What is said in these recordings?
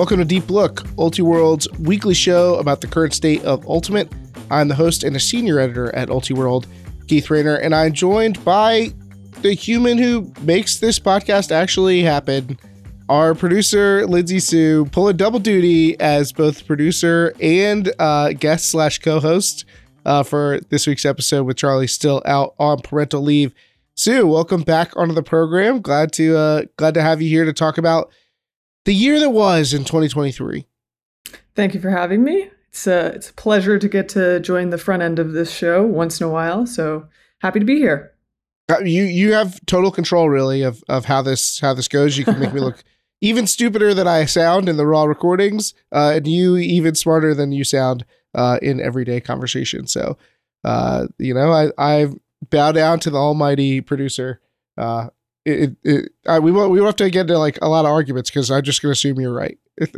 Welcome to Deep Look, Ultiworld's weekly show about the current state of Ultimate. I'm the host and a senior editor at Ultiworld, Keith Raynor, and I'm joined by the human who makes this podcast actually happen, our producer, Lindsay Soo, pulling double duty as both producer and uh, guest slash co-host uh, for this week's episode with Charlie still out on parental leave. Soo, welcome back onto the program. Glad to uh, glad to have you here to talk about the year that was in 2023. Thank you for having me. It's a it's a pleasure to get to join the front end of this show once in a while. So happy to be here. Uh, you you have total control really of of how this how this goes. You can make me look even stupider than I sound in the raw recordings, uh, and you even smarter than you sound uh, in everyday conversation. So, uh, you know, I I bow down to the almighty producer. Uh, it, it, I, we won't we won't have to get into like a lot of arguments because I'm just going to assume you're right.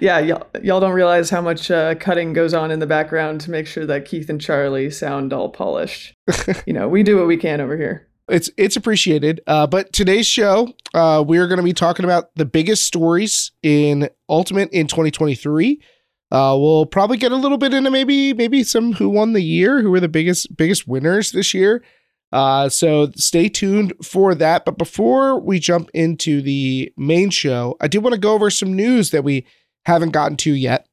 yeah, y'all, y'all don't realize how much uh, cutting goes on in the background to make sure that Keith and Charlie sound all polished. you know, we do what we can over here. It's it's appreciated. Uh, but today's show, uh, we're going to be talking about the biggest stories in Ultimate in 2023. Uh, we'll probably get a little bit into maybe maybe some who won the year, who were the biggest biggest winners this year. Uh, so stay tuned for that. But before we jump into the main show, I do want to go over some news that we haven't gotten to yet,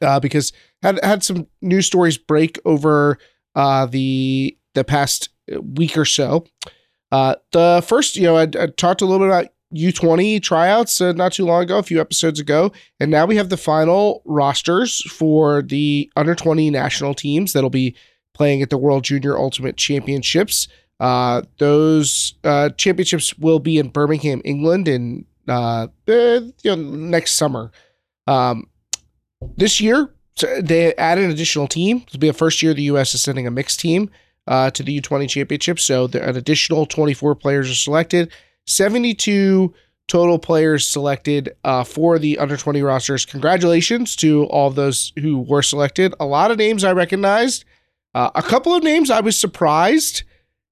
uh, because had had some news stories break over uh, the the past week or so. Uh, the first, you know, I, I talked a little bit about U20 tryouts uh, not too long ago, a few episodes ago, and now we have the final rosters for the under 20 national teams that'll be playing at the World Junior Ultimate Championships. Uh, those uh, championships will be in Birmingham, England, in uh, you know, next summer. Um, this year, they added an additional team. It'll be the first year the U.S. is sending a mixed team uh, to the U20 championship. So an additional 24 players are selected. 72 total players selected uh, for the under 20 rosters. Congratulations to all those who were selected. A lot of names I recognized. Uh, a couple of names I was surprised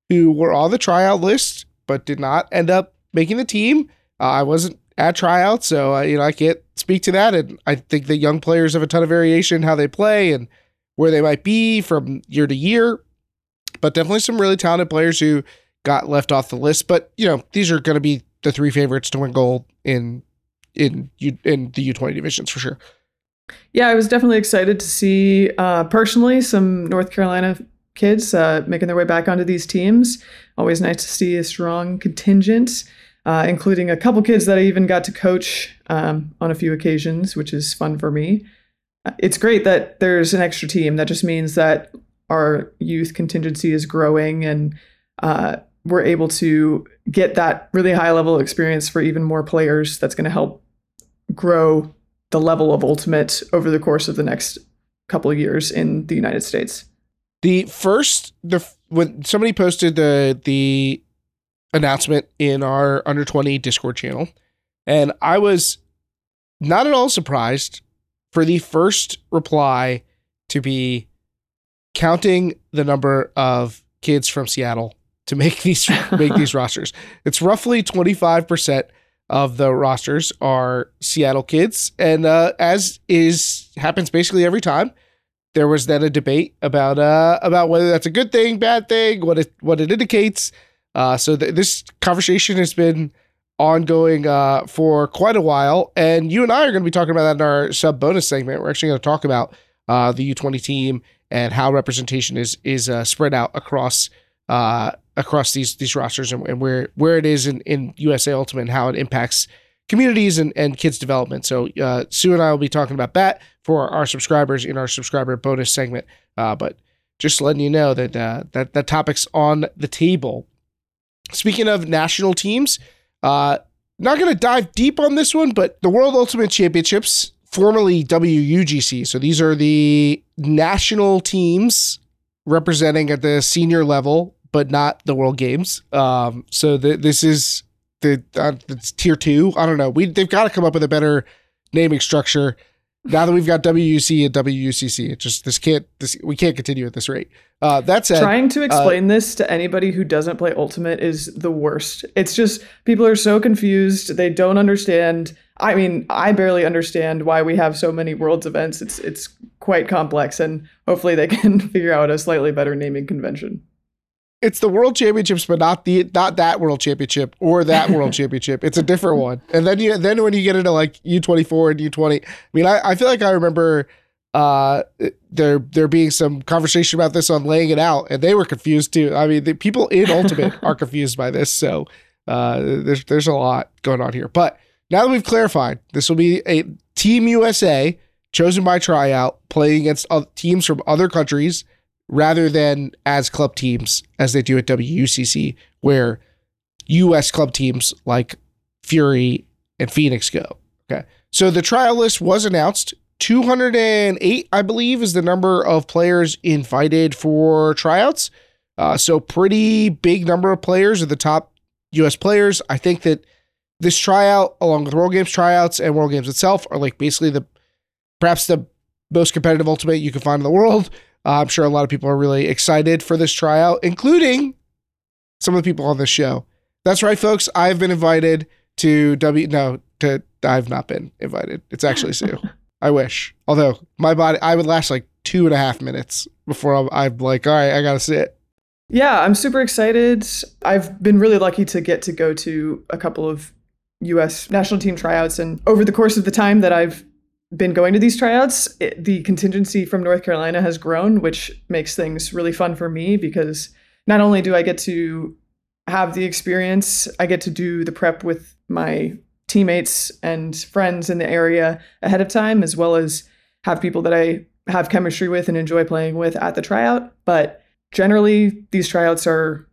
who were on the tryout list but did not end up making the team. Uh, I wasn't at tryout, so uh, you know I can't speak to that. And I think the young players have a ton of variation how they play and where they might be from year to year. But definitely some really talented players who got left off the list. But you know these are going to be the three favorites to win gold in in in the U twenty divisions for sure. Yeah, I was definitely excited to see uh, personally some North Carolina kids uh, making their way back onto these teams. Always nice to see a strong contingent, uh, including a couple kids that I even got to coach um, on a few occasions, which is fun for me. Uh, it's great that there's an extra team. That just means that our youth contingency is growing and uh, we're able to get that really high level experience for even more players. That's going to help grow the level of ultimate over the course of the next couple of years in the United States. The first the when somebody posted the the announcement in our under 20 Discord channel and I was not at all surprised for the first reply to be counting the number of kids from Seattle to make these make these rosters. It's roughly 25% of the rosters are Seattle kids, and uh, as is happens basically every time, there was then a debate about uh, about whether that's a good thing, bad thing, what it what it indicates. Uh, so th- this conversation has been ongoing uh, for quite a while, and you and I are going to be talking about that in our sub bonus segment. We're actually going to talk about uh, the U20 team and how representation is is uh, spread out across uh, across these these rosters and, and, where where it is in, in USA Ultimate and how it impacts communities and, and kids development. So uh, Soo and I will be talking about that for our subscribers in our subscriber bonus segment. Uh, but just letting you know that uh, that that topic's on the table. Speaking of national teams, uh, not going to dive deep on this one, but the World Ultimate Championships, formerly WUGC. So these are the national teams representing at the senior level, but not the World Games. Um, so the, this is the uh, it's tier two. I don't know. We they've got to come up with a better naming structure. now that we've got WUC and WUCC, it just this can't this we can't continue at this rate. Uh, that said, trying to explain uh, this to anybody who doesn't play Ultimate is the worst. It's just people are so confused; they don't understand. I mean, I barely understand why we have so many Worlds events. It's it's quite complex, and hopefully they can figure out a slightly better naming convention it's the world championships, but not the not that world championship or that world championship. It's a different one. And then you then when you get into like U twenty four and U twenty, I mean, I, I feel like I remember uh there there being some conversation about this on laying it out, and they were confused too. I mean, the people in Ultimate are confused by this, so uh, there's there's a lot going on here. But now that we've clarified, this will be a Team USA chosen by tryout, playing against teams from other countries rather than as club teams as they do at WUCC, where US club teams like Fury and Phoenix go. Okay. So the trial list was announced. 208, I believe, is the number of players invited for tryouts. Uh, so pretty big number of players are the top US players. I think that this tryout, along with World Games tryouts and World Games itself, are like basically the perhaps the most competitive ultimate you can find in the world. Uh, I'm sure a lot of people are really excited for this tryout, including some of the people on this show. That's right, folks. I've been invited to W. No, to I've not been invited. It's actually Soo. I wish. Although my body, I would last like two and a half minutes before I'm, I'm like, all right, I gotta sit. Yeah, I'm super excited. I've been really lucky to get to go to a couple of U.S. national team tryouts, and over the course of the time that I've been going to these tryouts, it, the contingency from North Carolina has grown, which makes things really fun for me because not only do I get to have the experience, I get to do the prep with my teammates and friends in the area ahead of time, as well as have people that I have chemistry with and enjoy playing with at the tryout. But generally, these tryouts are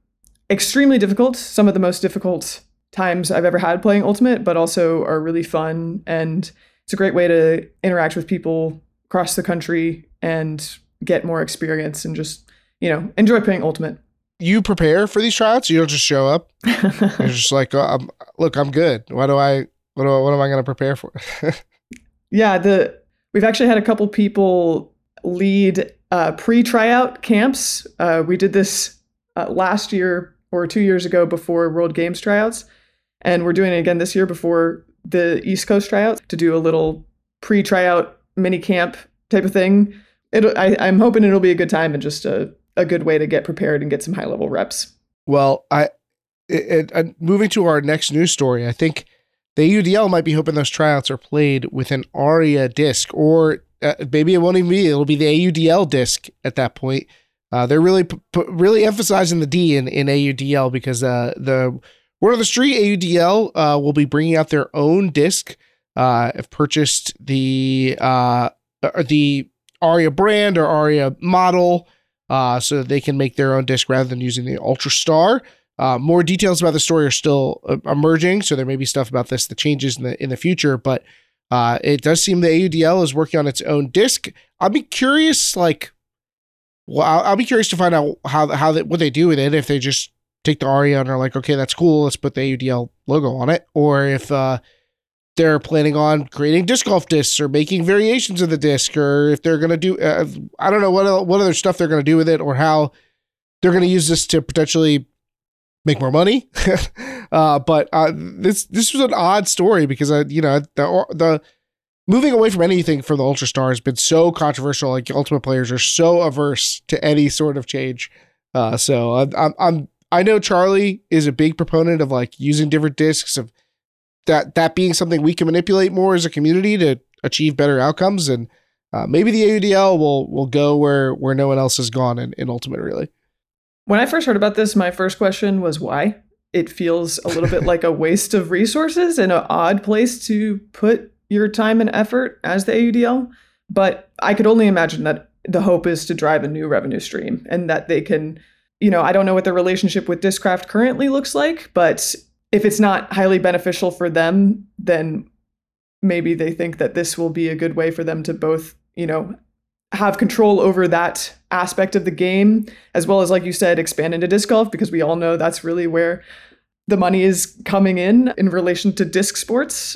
extremely difficult, some of the most difficult times I've ever had playing Ultimate, but also are really fun and it's a great way to interact with people across the country and get more experience and just you know enjoy playing ultimate. You prepare for these tryouts? You don't just show up? You're just like oh, I'm, look i'm good. What do i what, do I, what am i going to prepare for? Yeah the we've actually had a couple people lead uh, pre-tryout camps. Uh, we did this uh, last year or two years ago before world games tryouts. And we're doing it again this year before the East Coast tryout to do a little pre tryout mini camp type of thing. It, I, I'm hoping it'll be a good time and just a, a good way to get prepared and get some high level reps. Well, I it, it, moving to our next news story, I think the UDL might be hoping those tryouts are played with an ARIA disc, or uh, maybe it won't even be. It'll be the AUDL disc at that point. Uh, they're really p- p- really emphasizing the D in, in AUDL because uh, the Word on the street, AUDL uh, will be bringing out their own disc. Uh, have purchased the uh, the Aria brand or Aria model, uh, so that they can make their own disc rather than using the Ultra Star. Uh, more details about the story are still uh, emerging, so there may be stuff about this that changes in the in the future. But uh, it does seem the AUDL is working on its own disc. I'll be curious, like, well, I'll, I'll be curious to find out how how they, what they do with it if they just take the Aria and are like, okay, that's cool. Let's put the AUDL logo on it. Or if uh, they're planning on creating disc golf discs or making variations of the disc, or if they're gonna do, uh, I don't know what what other stuff they're gonna do with it, or how they're gonna use this to potentially make more money. uh, but uh, this this was an odd story because I, you know, the the moving away from anything for the Ultra Star has been so controversial. Like Ultimate players are so averse to any sort of change. Uh, so I'm, I'm, I'm I know Charlie is a big proponent of like using different discs of that that being something we can manipulate more as a community to achieve better outcomes and uh, maybe the AUDL will will go where where no one else has gone in, in Ultimate really. When I first heard about this, my first question was why. It feels a little bit like a waste of resources and an odd place to put your time and effort as the AUDL. But I could only imagine that the hope is to drive a new revenue stream and that they can you know, I don't know what the relationship with Discraft currently looks like, but if it's not highly beneficial for them, then maybe they think that this will be a good way for them to both, you know, have control over that aspect of the game, as well as, like you said, expand into disc golf, because we all know that's really where the money is coming in in relation to disc sports.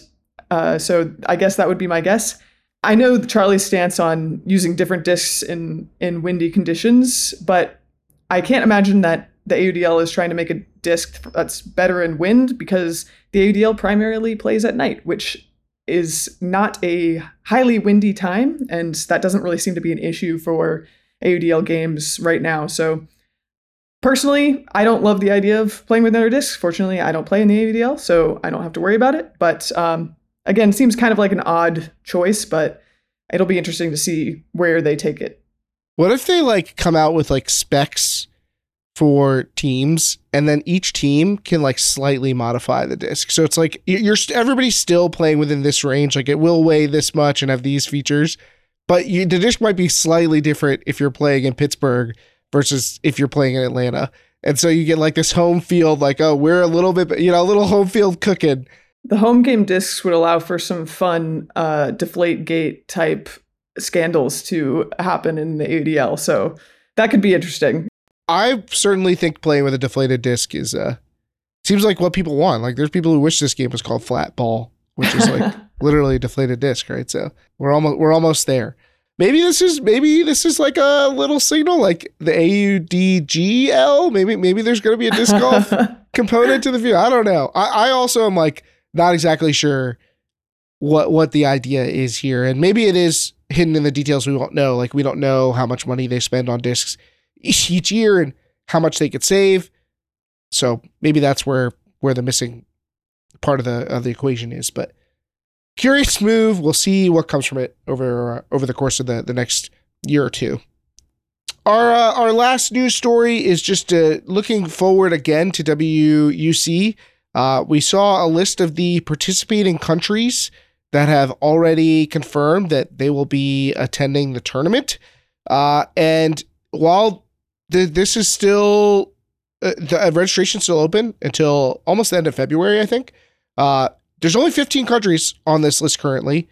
Uh, so I guess that would be my guess. I know Charlie's stance on using different discs in in windy conditions, but I can't imagine that the AUDL is trying to make a disc that's better in wind because the AUDL primarily plays at night, which is not a highly windy time, and that doesn't really seem to be an issue for AUDL games right now. So personally, I don't love the idea of playing with another disc. Fortunately, I don't play in the AUDL, so I don't have to worry about it. But um, again, seems kind of like an odd choice, but it'll be interesting to see where they take it. What if they like come out with like specs for teams and then each team can like slightly modify the disc. So it's like you're everybody's still playing within this range like it will weigh this much and have these features, but you, the disc might be slightly different if you're playing in Pittsburgh versus if you're playing in Atlanta. And so you get like this home field like oh, we're a little bit you know, a little home field cooking. The home game discs would allow for some fun uh deflate gate type scandals to happen in the AUDL. So that could be interesting. I certainly think playing with a deflated disc is uh seems like what people want. Like there's people who wish this game was called flat ball, which is like literally a deflated disc, right? So we're almost we're almost there. Maybe this is maybe this is like a little signal, like the AUDGL. Maybe maybe there's going to be a disc golf component to the view. I don't know. I, I also am like not exactly sure what what the idea is here, and maybe it is hidden in the details. We won't know. Like we don't know how much money they spend on discs each year and how much they could save. So maybe that's where where the missing part of the of the equation is. But curious move. We'll see what comes from it over uh, over the course of the the next year or two. Our uh, our last news story is just uh, looking forward again to WUC. Uh, we saw a list of the participating countries that have already confirmed that they will be attending the tournament. Uh, and while the, this is still uh, the uh, registration still open until almost the end of February, I think. Uh, there's only 15 countries on this list currently.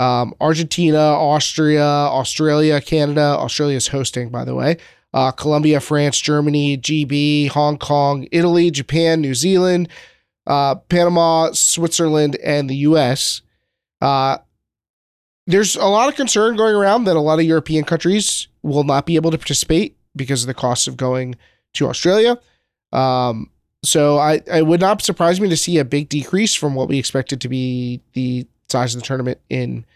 Um, Argentina, Austria, Australia, Canada. Australia is hosting, by the way. Uh, Colombia, France, Germany, GB, Hong Kong, Italy, Japan, New Zealand, uh, Panama, Switzerland, and the US. Uh, there's a lot of concern going around that a lot of European countries will not be able to participate because of the cost of going to Australia. Um, so I, I would not surprise me to see a big decrease from what we expected to be the size of the tournament in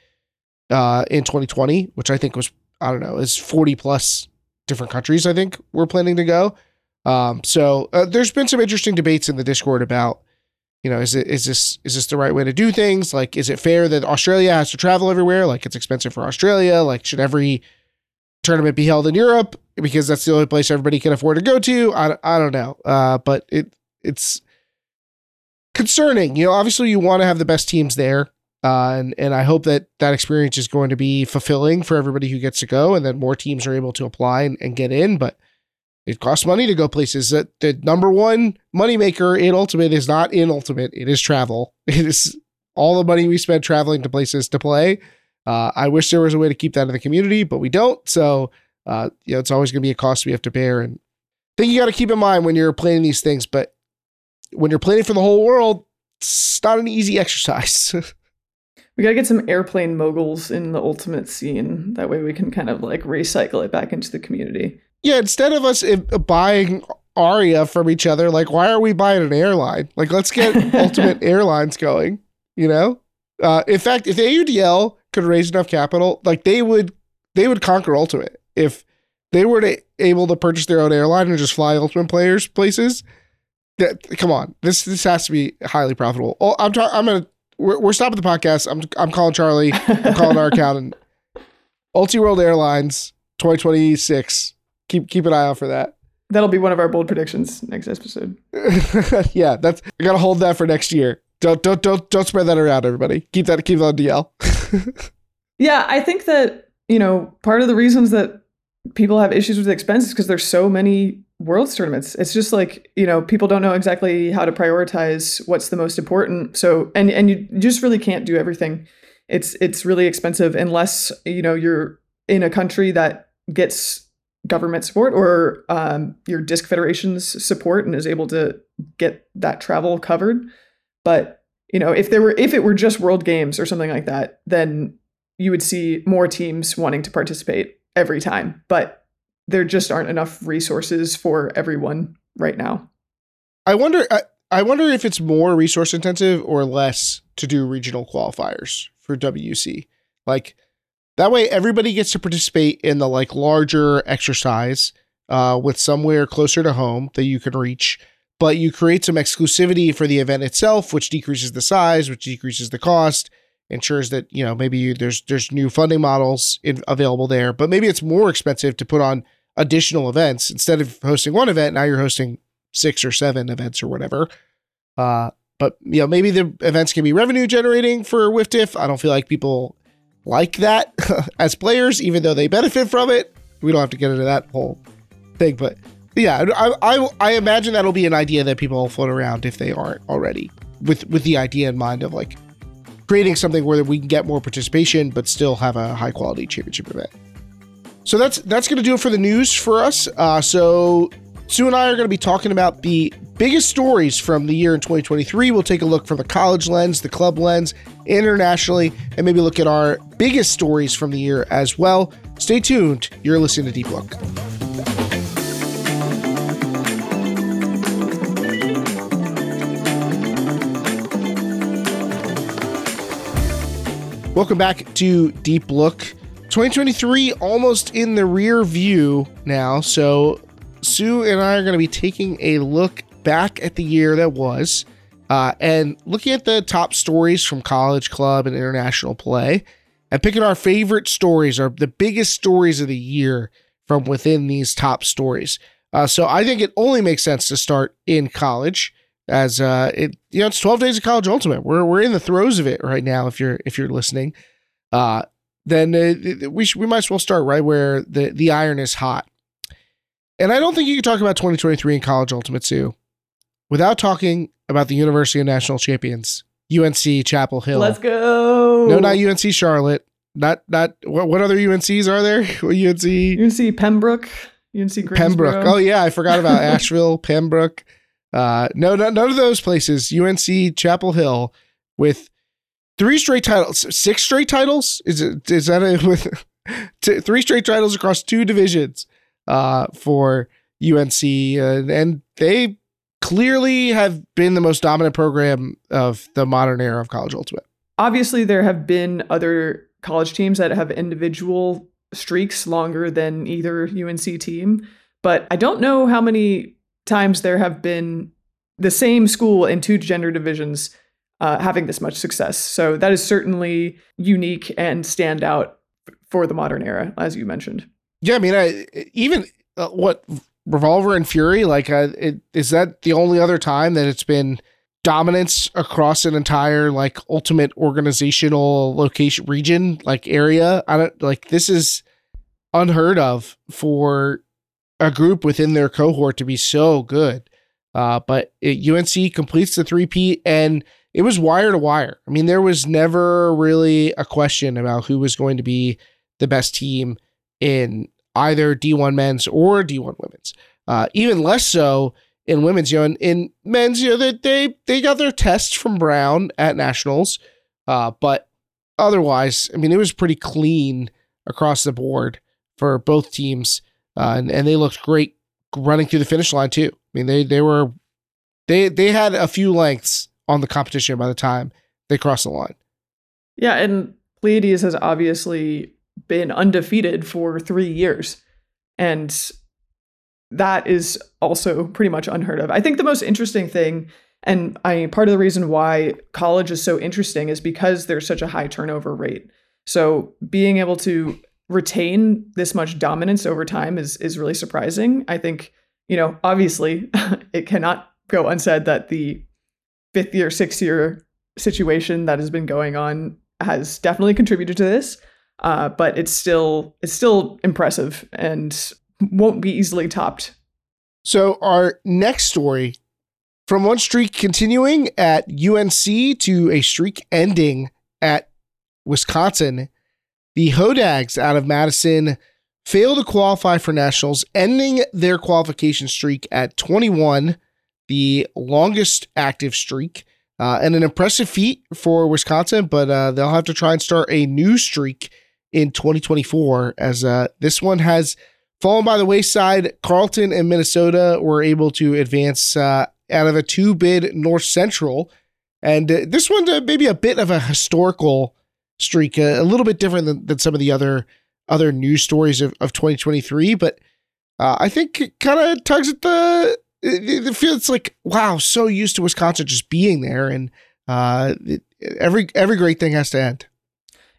uh, in 2020, which I think was I don't know is 40 plus different countries. I think we're planning to go. Um, so uh, there's been some interesting debates in the Discord about you know is it is this is this the right way to do things? Like is it fair that Australia has to travel everywhere? Like it's expensive for Australia. Like should every tournament be held in Europe because that's the only place everybody can afford to go to. I, I don't know, uh, but it it's concerning. You know, obviously you want to have the best teams there, uh, and and I hope that that experience is going to be fulfilling for everybody who gets to go, and that more teams are able to apply and, and get in. But it costs money to go places. That the number one moneymaker in Ultimate is not in Ultimate; it is travel. It is all the money we spend traveling to places to play uh, I wish there was a way to keep that in the community, but we don't. So, uh, you know, it's always going to be a cost we have to bear. And I think you got to keep in mind when you're planning these things, but when you're planning for the whole world, it's not an easy exercise. we got to get some airplane moguls in the ultimate scene. That way we can kind of like recycle it back into the community. Yeah, instead of us uh, buying Aria from each other, like, why are we buying an airline? Like, let's get Ultimate Airlines going, you know? Uh, in fact, if AUDL could raise enough capital, like they would they would conquer Ultimate if they were to, able to purchase their own airline and just fly Ultimate players places. That come on, this this has to be highly profitable. Oh, I'm I'm gonna we're, we're stopping the podcast. I'm I'm calling Charlie. I'm calling our accountant. Ultiworld Airlines 2026. Keep keep an eye out for that. That'll be one of our bold predictions next episode. yeah, that's I gotta hold that for next year. Don't don't don't don't spread that around, everybody. Keep that keep that on DL. yeah, I think that, you know, part of the reasons that people have issues with expenses because there's so many worlds tournaments. It's just like, you know, people don't know exactly how to prioritize what's the most important. So and and you just really can't do everything. It's it's really expensive unless, you know, you're in a country that gets government support or um, your disc federation's support and is able to get that travel covered. But you know, if there were if it were just World Games or something like that, then you would see more teams wanting to participate every time, but there just aren't enough resources for everyone right now. I wonder. I, I wonder if it's more resource intensive or less to do regional qualifiers for WC. Like that way, everybody gets to participate in the like larger exercise uh, with somewhere closer to home that you can reach. But you create some exclusivity for the event itself, which decreases the size, which decreases the cost, ensures that you know maybe you, there's there's new funding models in, available there. But maybe it's more expensive to put on additional events instead of hosting one event. Now you're hosting six or seven events or whatever. Uh, but you know maybe the events can be revenue generating for WFDF. I don't feel like people like that as players, even though they benefit from it. We don't have to get into that whole thing, but yeah, I, I, I imagine that'll be an idea that people will float around if they aren't already, with with the idea in mind of like creating something where we can get more participation but still have a high quality championship event. So that's that's going to do it for the news for us. Uh, so Soo and I are going to be talking about the biggest stories from the year in 2023. We'll take a look from the college lens, the club lens, internationally, and maybe look at our biggest stories from the year as well. Stay tuned. You're listening to Deep Look. Welcome back to Deep Look. 2023 almost in the rear view now. So, Soo and I are going to be taking a look back at the year that was uh, and looking at the top stories from college, club, and international play and picking our favorite stories or the biggest stories of the year from within these top stories. Uh, so, I think it only makes sense to start in college as uh it you know it's 12 days of college ultimate. We're we're in the throes of it right now if you're if you're listening. Uh then uh, we sh- we might as well start right where the the iron is hot and i don't think you can talk about 2023 in college ultimate too without talking about the university of national champions unc chapel hill let's go no not unc charlotte not not what, what other uncs are there unc unc pembroke unc Greensboro. pembroke oh yeah i forgot about asheville pembroke uh, no, no, none of those places. UNC Chapel Hill with three straight titles, six straight titles. Is it? Is that it? With t- three straight titles across two divisions uh, for UNC, uh, and they clearly have been the most dominant program of the modern era of college ultimate. Obviously, there have been other college teams that have individual streaks longer than either UNC team, but I don't know how many times there have been the same school in two gender divisions uh, having this much success. So that is certainly unique and stand out for the modern era, as you mentioned. Yeah, I mean, I, even uh, what Revolver and Fury, like, uh, it, is that the only other time that it's been dominance across an entire like ultimate organizational location region like area? I don't like this is unheard of for a group within their cohort to be so good. Uh, but it, UNC completes the three P and it was wire to wire. I mean, there was never really a question about who was going to be the best team in either D1 men's or D1 women's. Uh, even less so in women's. You know, in, in men's, you know, they, they they got their tests from Brown at nationals, uh, but otherwise, I mean, it was pretty clean across the board for both teams uh, and and they looked great running through the finish line too. I mean, they they were they they had a few lengths on the competition by the time they crossed the line. Yeah, and Pleiades has obviously been undefeated for three years, and that is also pretty much unheard of. I think the most interesting thing, and I part of the reason why college is so interesting is because there's such a high turnover rate. So being able to retain this much dominance over time is is really surprising. I think, you know, obviously it cannot go unsaid that the fifth year, sixth year situation that has been going on has definitely contributed to this. Uh, but it's still it's still impressive and won't be easily topped. So our next story from one streak continuing at UNC to a streak ending at Wisconsin the Hodags out of Madison fail to qualify for nationals, ending their qualification streak at 21, the longest active streak Uh, and an impressive feat for Wisconsin, but uh, they'll have to try and start a new streak in 2024 as uh, this one has fallen by the wayside. Carleton and Minnesota were able to advance uh, out of a two bid North Central. And uh, this one, uh, maybe a bit of a historical streak, a little bit different than, than some of the other other news stories of, of 2023. But I think it kind of tugs at the it, it, feels like wow, so used to Wisconsin just being there, and uh, every every great thing has to end.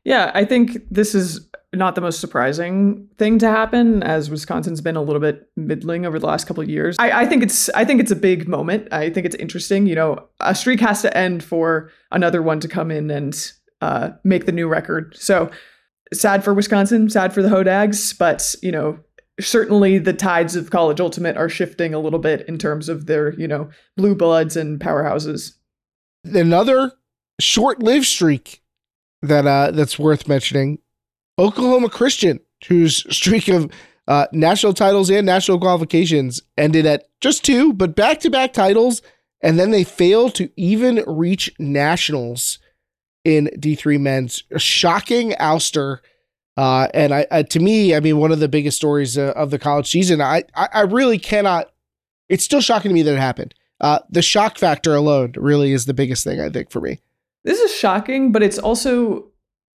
Yeah, I think this is not the most surprising thing to happen, as Wisconsin's been a little bit middling over the last couple of years. I, I think it's I think it's a big moment. I think it's interesting. You know, a streak has to end for another one to come in and uh, make the new record. So sad for Wisconsin, sad for the Hodags, but you know certainly the tides of college ultimate are shifting a little bit in terms of their you know blue bloods and powerhouses another short-lived streak that uh that's worth mentioning oklahoma christian whose streak of uh, national titles and national qualifications ended at just two but back-to-back titles and then they failed to even reach nationals in d3 men's a shocking ouster uh, and I, I, to me, I mean, one of the biggest stories uh, of the college season. I, I, I, really cannot. It's still shocking to me that it happened. Uh, the shock factor alone really is the biggest thing I think for me. This is shocking, but it's also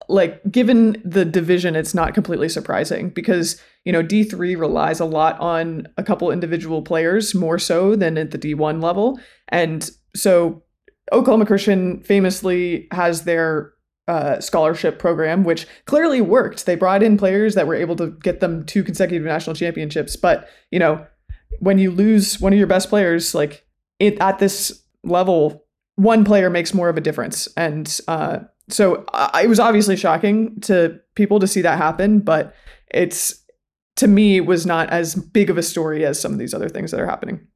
like given the division, it's not completely surprising because you know D three relies a lot on a couple individual players more so than at the D one level, and so Oklahoma Christian famously has their uh, scholarship program, which clearly worked. They brought in players that were able to get them two consecutive national championships. But you know, when you lose one of your best players, like it, at this level, one player makes more of a difference. And uh, so uh, it was obviously shocking to people to see that happen. But it's to me was not as big of a story as some of these other things that are happening.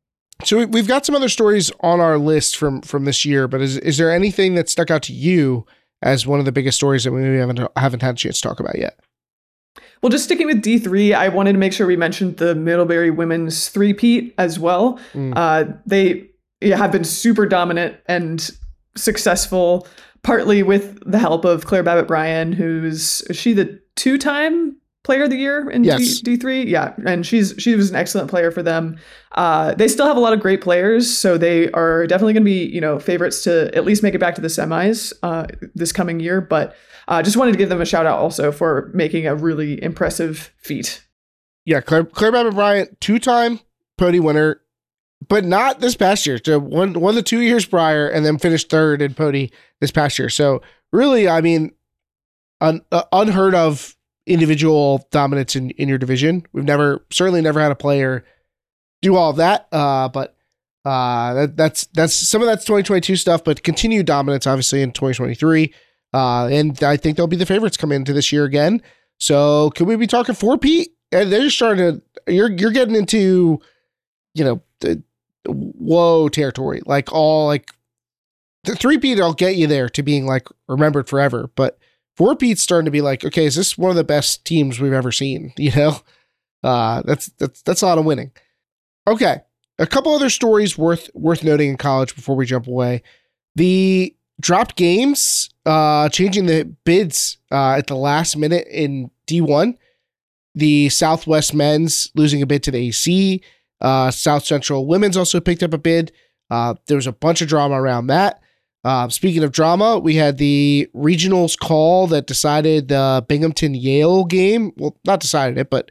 So we've got some other stories on our list from from this year, but is is there anything that stuck out to you? as one of the biggest stories that we maybe haven't haven't had a chance to talk about yet. Well, just sticking with D3, I wanted to make sure we mentioned the Middlebury women's three-peat as well. Mm. Uh, they have been super dominant and successful, partly with the help of Claire Babbitt Bryan, who's is she the two-time player of the year in yes. D- 3 Yeah, and she's she was an excellent player for them. Uh, they still have a lot of great players, so they are definitely going to be you know favorites to at least make it back to the semis uh, this coming year. But uh, just wanted to give them a shout out also for making a really impressive feat. Yeah, Claire, Claire Babbitt Bryan, two time podium winner, but not this past year. So one one the two years prior, and then finished third in podium this past year. So really, I mean, un, uh, unheard of individual dominance in, in your division. We've never certainly never had a player do all of that. Uh, but uh, that, that's that's some of that's 2022 stuff, but continued dominance obviously in 2023. Uh, and I think they'll be the favorites coming into this year again. So could we be talking four-peat? And they're just starting to you're you're getting into, you know, whoa territory. Like all like the three-peat will get you there to being like remembered forever. But four Pete's starting to be like, okay, is this one of the best teams we've ever seen? You know, uh, that's that's that's a lot of winning. Okay, a couple other stories worth worth noting in college before we jump away. The dropped games, uh, changing the bids uh, at the last minute in D one. The Southwest men's losing a bid to the AC. Uh, South Central women's also picked up a bid. Uh, there was a bunch of drama around that. Uh, speaking of drama, we had the regionals call that decided the Binghamton Yale game. Well, not decided it, but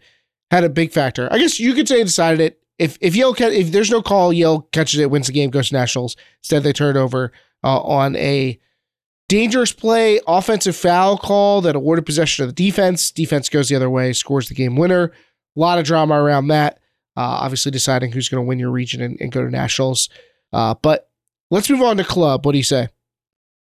had a big factor. I guess you could say decided it. If if Yale if there's no call, Yale catches it, wins the game, goes to nationals. Instead, they turn it over uh, on a dangerous play, offensive foul call that awarded possession of the defense. Defense goes the other way, scores the game winner. A lot of drama around that. Uh, obviously, deciding who's going to win your region and, and go to nationals. Uh, but Let's move on to club. What do you say?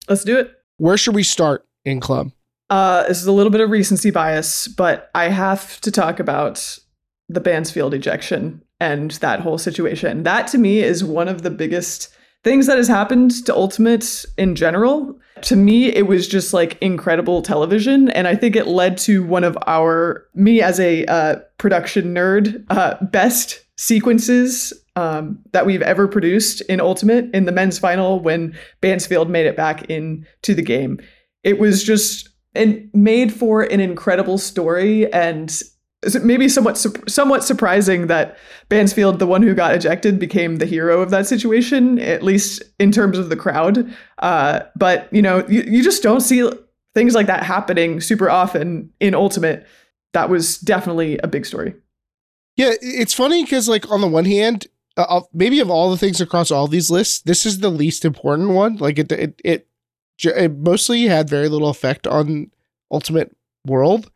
Let's do it. Where should we start in club? Uh, this is a little bit of recency bias, but I have to talk about the Bansfield ejection and that whole situation. That to me is one of the biggest things that has happened to Ultimate in general. To me, it was just like incredible television. And I think it led to one of our, me as a uh, production nerd, uh, best sequences um, that we've ever produced in Ultimate in the men's final when Bansfield made it back into the game. It was just and made for an incredible story and maybe somewhat somewhat surprising that Bansfield, the one who got ejected, became the hero of that situation, at least in terms of the crowd. Uh, but you know, you, you just don't see things like that happening super often in Ultimate. That was definitely a big story. Yeah, it's funny because like on the one hand, uh, maybe of all the things across all these lists, this is the least important one. Like it, it, it, it mostly had very little effect on Ultimate World,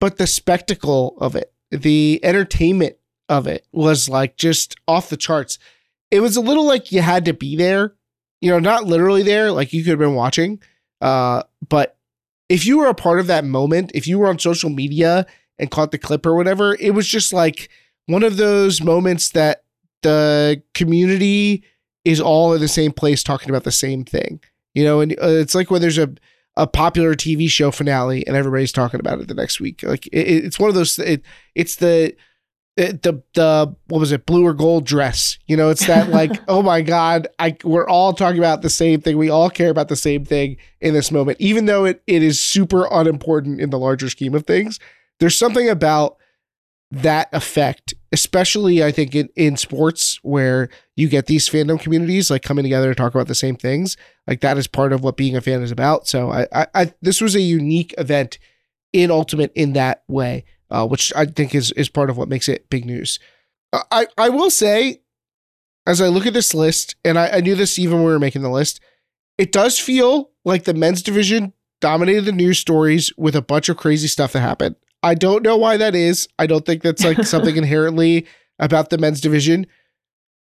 but the spectacle of it, the entertainment of it was like just off the charts. It was a little like you had to be there, you know, not literally there, like you could have been watching. Uh, but if you were a part of that moment, if you were on social media and caught the clip or whatever, it was just like one of those moments that the community is all in the same place talking about the same thing. You know, and uh, it's like when there's a a popular TV show finale and everybody's talking about it the next week. Like it, it's one of those. It, it's the the the what was it blue or gold dress you know it's that like oh my god i we're all talking about the same thing we all care about the same thing in this moment even though it, it is super unimportant in the larger scheme of things there's something about that effect especially i think in, in sports where you get these fandom communities like coming together to talk about the same things like that is part of what being a fan is about so i i, I this was a unique event in ultimate in that way uh, which I think is is part of what makes it big news. Uh, I I will say, as I look at this list, and I, I knew this even when we were making the list, it does feel like the men's division dominated the news stories with a bunch of crazy stuff that happened. I don't know why that is. I don't think that's like something inherently about the men's division.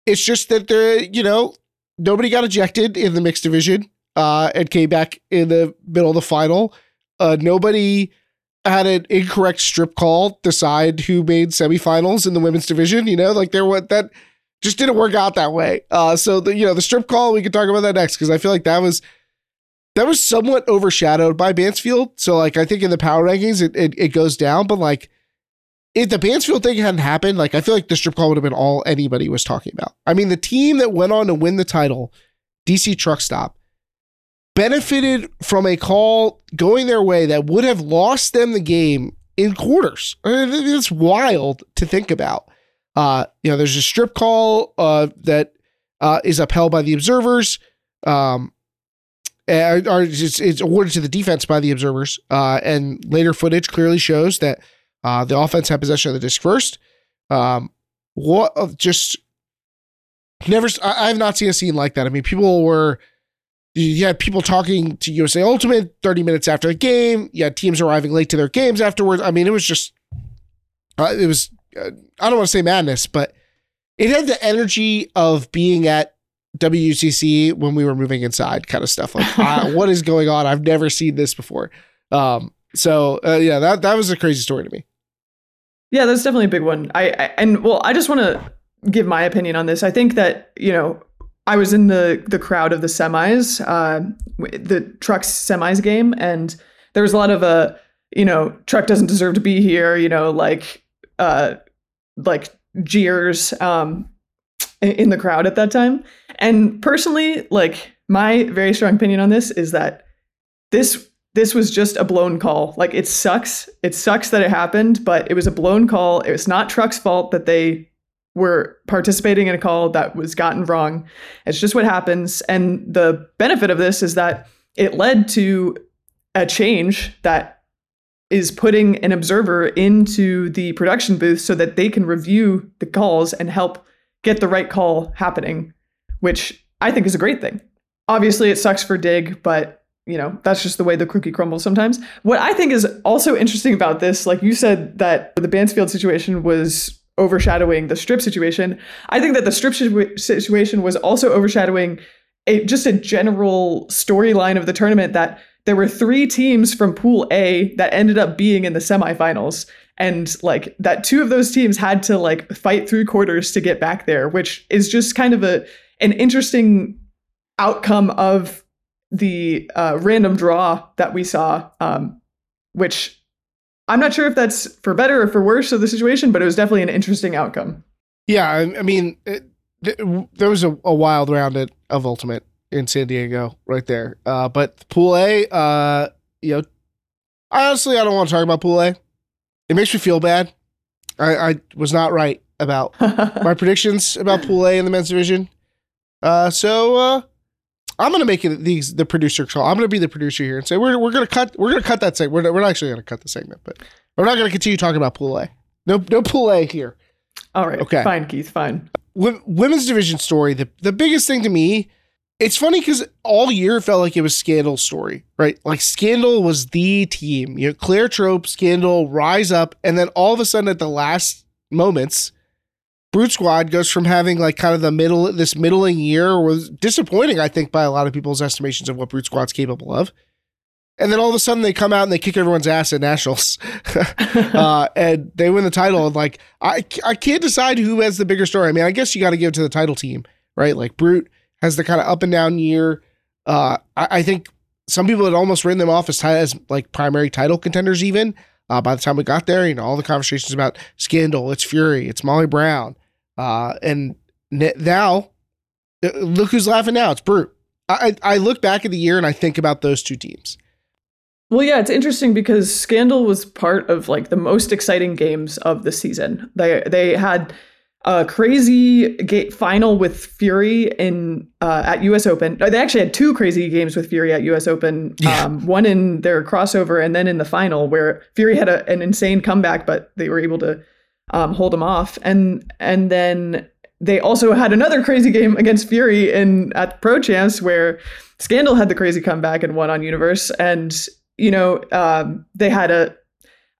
It's just that there, you know, nobody got ejected in the mixed division uh, and came back in the middle of the final. Uh, nobody had an incorrect strip call decide who made semifinals in the women's division. You know, like there what that just didn't work out that way. Uh, so the you know the strip call we could talk about that next because I feel like that was that was somewhat overshadowed by Bansfield. So like I think in the power rankings it it, it goes down, but like if the Bansfield thing hadn't happened, like I feel like the strip call would have been all anybody was talking about. I mean, the team that went on to win the title, DC Truck Stop, benefited from a call going their way that would have lost them the game in quarters. I mean, it's wild to think about. Uh, you know, there's a strip call uh, that uh, is upheld by the observers, um, or it's, it's, awarded to the defense by the observers. Uh, and later footage clearly shows that uh, the offense had possession of the disc first. Um, what uh, just never? I, I've not seen a scene like that. I mean, people were you had people talking to USA Ultimate 30 minutes after the game. You had teams arriving late to their games afterwards. I mean, it was just, uh, it was, uh, I don't want to say madness, but it had the energy of being at WUCC when we were moving inside, kind of stuff. Like, uh, what is going on? I've never seen this before. Um, so uh, yeah, that that was a crazy story to me. Yeah, that's definitely a big one. I, I and well, I just want to give my opinion on this. I think that you know I was in the the crowd of the semis, uh, the trucks semis game, and there was a lot of uh, you know, truck doesn't deserve to be here, you know, like uh, like jeers um, in the crowd at that time. And personally, like my very strong opinion on this is that this this was just a blown call. Like it sucks. It sucks that it happened, but it was a blown call. It was not truck's fault that they were participating in a call that was gotten wrong. It's just what happens. And the benefit of this is that it led to a change that is putting an observer into the production booth so that they can review the calls and help get the right call happening, which I think is a great thing. Obviously, it sucks for Dig, but you know that's just the way the cookie crumbles sometimes. What I think is also interesting about this, like you said, that the Bansfield situation was overshadowing the strip situation. I think that the strip situation was also overshadowing a just a general storyline of the tournament that there were three teams from pool A that ended up being in the semifinals and like that two of those teams had to like fight through quarters to get back there, which is just kind of a an interesting outcome of the uh, random draw that we saw, um, which I'm not sure if that's for better or for worse of the situation, but it was definitely an interesting outcome. Yeah, I, I mean, it, there was a, a, wild round of Ultimate in San Diego right there. Uh, but Pool A, uh, you know, honestly, I don't want to talk about Pool A. It makes me feel bad. I, I was not right about my predictions about Pool A in the men's division. Uh, so uh, I'm gonna make it the the producer call. I'm gonna be the producer here and say we're we're gonna cut we're gonna cut that segment. We're, we're not actually gonna cut the segment, but we're not gonna continue talking about Pool A. No no Pool A here. All right. Okay. Fine, Keith. Fine. W- women's division story. The the biggest thing to me. It's funny because all year it felt like it was Scandal story, right? Like Scandal was the team. You know, Claire Trop, Scandal, rise up, and then all of a sudden at the last moments, Brute Squad goes from having like kind of the middle this middling year was disappointing, I think, by a lot of people's estimations of what Brute Squad's capable of. And then all of a sudden they come out and they kick everyone's ass at nationals, uh, and they win the title. And like I, I can't decide who has the bigger story. I mean, I guess you got to give it to the title team, right? Like Brute has the kind of up and down year. Uh, I, I, think some people had almost written them off as, as like primary title contenders. Even uh, by the time we got there, you know, all the conversations about Scandal, it's Fury, it's Molly Brown, uh, and now uh, look who's laughing now. It's Brute. I, I look back at the year and I think about those two teams. Well, yeah, it's interesting because Scandal was part of like the most exciting games of the season. They they had a crazy ga- final with Fury in uh, at U.S. Open. They actually had two crazy games with Fury at U.S. Open. Yeah. Um, one in their crossover, and then in the final where Fury had a, an insane comeback, but they were able to um, hold him off. And and then they also had another crazy game against Fury in at Pro Champs where Scandal had the crazy comeback and won on Universe, and you know, um, they had a,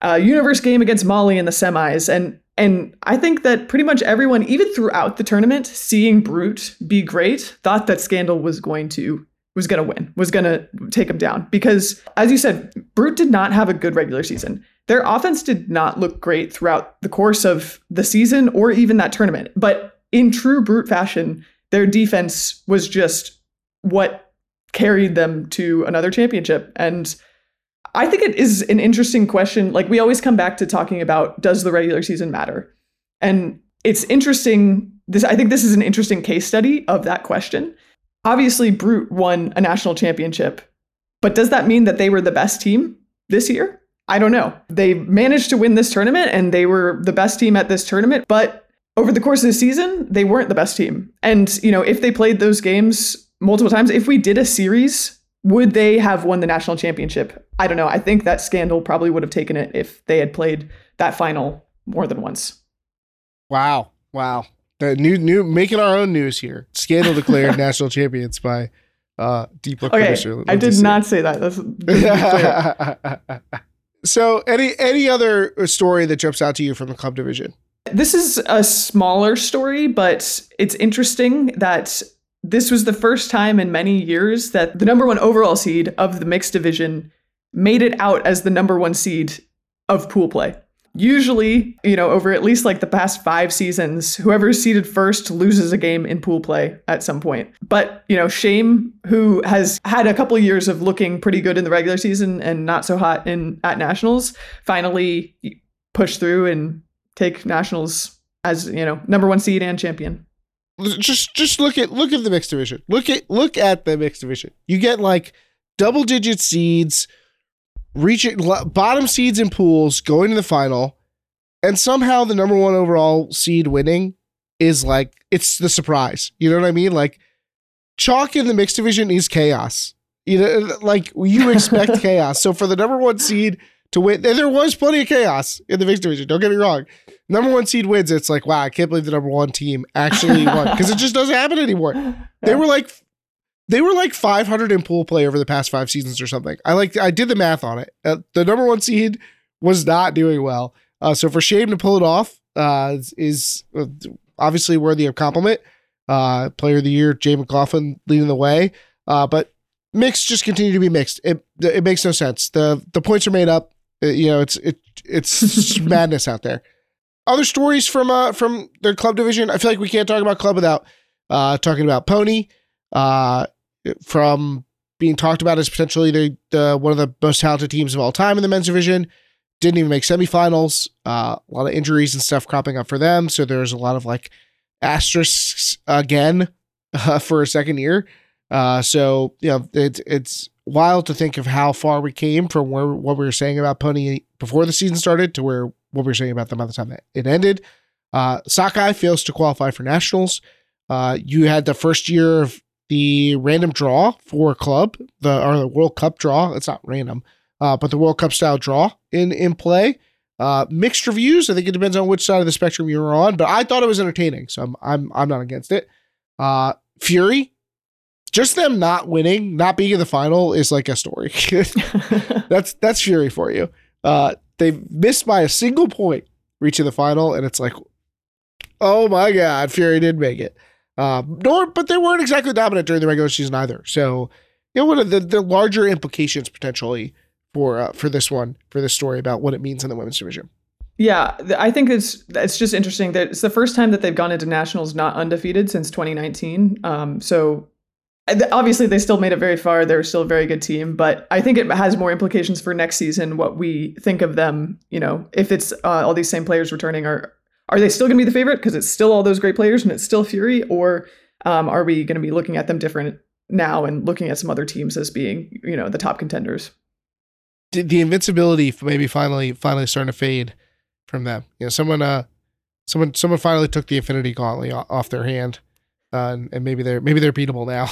a universe game against Molly in the semis, and and I think that pretty much everyone, even throughout the tournament, seeing Brute be great, thought that Scandal was going to was going to win, was going to take him down. Because, as you said, Brute did not have a good regular season. Their offense did not look great throughout the course of the season or even that tournament. But in true Brute fashion, their defense was just what carried them to another championship. And I think it is an interesting question. Like we always come back to talking about does the regular season matter? And it's interesting this I think this is an interesting case study of that question. Obviously Brute won a national championship, but does that mean that they were the best team this year? I don't know. They managed to win this tournament and they were the best team at this tournament, but over the course of the season, they weren't the best team. And, you know, if they played those games multiple times, if we did a series would they have won the national championship? I don't know. I think that Scandal probably would have taken it if they had played that final more than once. Wow. Wow. The new new making our own news here. Scandal declared national champions by uh deep look okay, producer. I did not say that. That's So any any other story that jumps out to you from the club division? This is a smaller story, but it's interesting that this was the first time in many years that the number one overall seed of the mixed division made it out as the number one seed of pool play. Usually, you know, over at least like the past five seasons, whoever's seeded first loses a game in pool play at some point. But, you know, Shame, who has had a couple years of looking pretty good in the regular season and not so hot in at nationals, finally push through and take nationals as, you know, number one seed and champion just just look at look at the mixed division. Look at look at the mixed division. You get like double digit seeds, reaching bottom seeds in pools, going to the final, and somehow the number one overall seed winning is like it's the surprise. You know what I mean? Like chalk in the mixed division is chaos. You know, like you expect chaos. So for the number one seed to win, and there was plenty of chaos in the mixed division. Don't get me wrong number one seed wins, it's like, wow, I can't believe the number one team actually won because it just doesn't happen anymore. They were like, they were like 500 in pool play over the past five seasons or something. I like, I did the math on it. Uh, the number one seed was not doing well. Uh, so for Shame to pull it off uh, is uh, obviously worthy of compliment. Uh, player of the year, Jay McLaughlin leading the way. Uh, but mixed just continue to be mixed. It it makes no sense. The the points are made up. you know, it's it it's madness out there other stories from uh from their club division. I feel like we can't talk about club without uh talking about Pony. Uh, from being talked about as potentially the, the one of the most talented teams of all time in the men's division. didn't even make semifinals. Uh, a lot of injuries and stuff cropping up for them. So there's a lot of like asterisks again uh, for a second year. Uh, so you know it's it's wild to think of how far we came from where what we were saying about Pony before the season started to where what we were saying about them by the time that it ended. Uh, Sockeye fails to qualify for nationals. Uh, you had the first year of the random draw for club, the or the World Cup draw. It's not random, uh, but the World Cup style draw in in play. Uh, mixed reviews. I think it depends on which side of the spectrum you were on, but I thought it was entertaining, so I'm I'm I'm not against it. Uh, Fury, just them not winning, not being in the final is like a story. that's that's Fury for you. Uh, they missed by a single point reaching the final, and it's like, oh my god, Fury did make it. Uh, nor, but they weren't exactly dominant during the regular season either. So, you know, what are the, the larger implications potentially for uh, for this one for this story about what it means in the women's division? Yeah, I think it's it's just interesting that it's the first time that they've gone into nationals not undefeated since 2019. Um, so obviously they still made it very far. They're still a very good team, but I think it has more implications for next season. What we think of them, you know, if it's uh, all these same players returning, are are they still going to be the favorite because it's still all those great players and it's still Fury, or um, are we going to be looking at them different now and looking at some other teams as being, you know, the top contenders? The, the invincibility maybe finally finally starting to fade from them. You know, someone uh, someone someone finally took the Infinity Gauntlet off their hand uh, and, and, maybe they're maybe they're beatable now.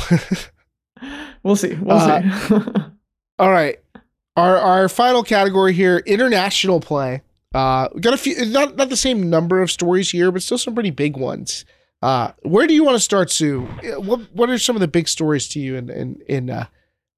we'll see. We'll uh, see. all right. Our our final category here: international play. Uh, got a few, not not the same number of stories here, but still some pretty big ones. Uh, where do you want to start, Soo? What what are some of the big stories to you in in in uh,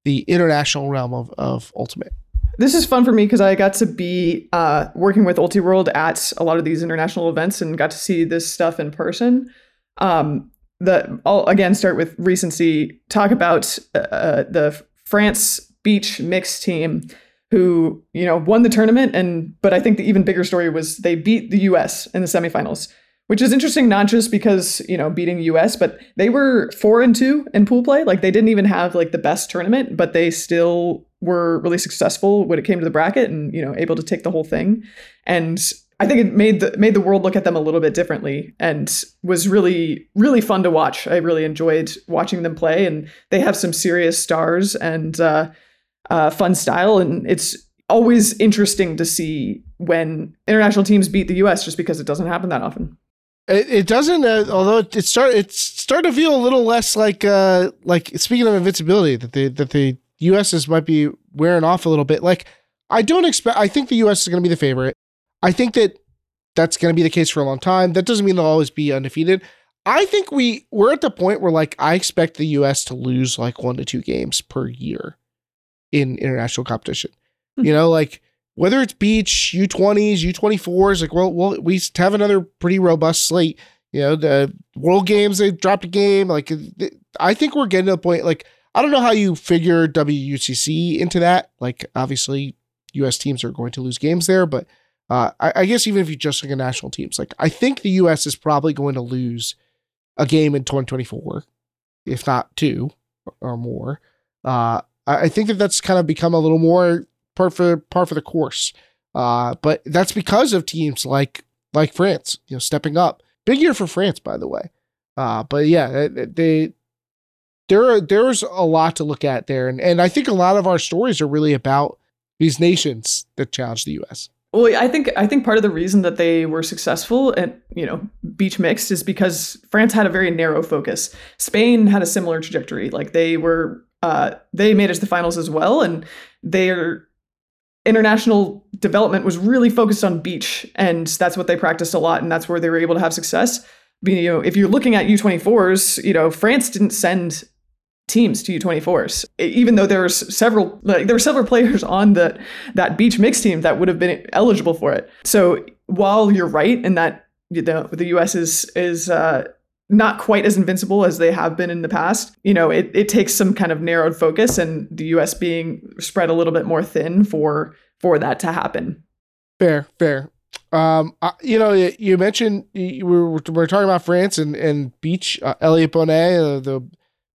the international realm of of Ultimate? This is fun for me because I got to be uh, working with Ultiworld at a lot of these international events and got to see this stuff in person. Um, the I'll again start with recency. Talk about uh, the France beach mixed team who you know won the tournament, and but I think the even bigger story was they beat the U.S. in the semifinals, which is interesting not just because you know beating the U.S. but they were four and two in pool play. Like they didn't even have like the best tournament, but they still were really successful when it came to the bracket and you know able to take the whole thing and I think it made the made the world look at them a little bit differently and was really really fun to watch. I really enjoyed watching them play, and they have some serious stars and uh, uh, fun style, and it's always interesting to see when international teams beat the U.S. just because it doesn't happen that often. It, it doesn't, uh, although it, it start it's starting to feel a little less like uh like speaking of invincibility that the that the U.S. might be wearing off a little bit. Like I don't expect. I think the U.S. is going to be the favorite. I think that that's going to be the case for a long time. That doesn't mean they'll always be undefeated. I think we we're at the point where like I expect the US to lose like one to two games per year in international competition. Mm-hmm. You know, like whether it's beach, U20s, U24s, like well, well, we have another pretty robust slate. You know, the World Games they dropped a game. Like I think we're getting to the point. Like I don't know how you figure WUCC into that. Like obviously, U.S. teams are going to lose games there, but uh, I, I, guess even if you just look at national teams, like I think the U.S. is probably going to lose a game in 2024, if not two or more. Uh, I, think that that's kind of become a little more part for par for the course. Uh, but that's because of teams like like France, you know, stepping up. Big year for France, by the way. Uh, but yeah, they there are there's a lot to look at there, and and I think a lot of our stories are really about these nations that challenge the U.S. Well, I think I think part of the reason that they were successful at you know beach mixed is because France had a very narrow focus. Spain had a similar trajectory. Like they were uh, they made it to the finals as well, and their international development was really focused on beach, and that's what they practiced a lot, and that's where they were able to have success. You know, if you're looking at U24s, you know France didn't send teams to U24s. Even though there was several like there were several players on the that beach mix team that would have been eligible for it. So while you're right in that you know, the US is is uh, not quite as invincible as they have been in the past, you know, it, it takes some kind of narrowed focus and the US being spread a little bit more thin for for that to happen. Fair, fair. Um, uh, you know, you, mentioned you were, we are talking about France and and beach. Uh, Alizé Bonnet, uh, the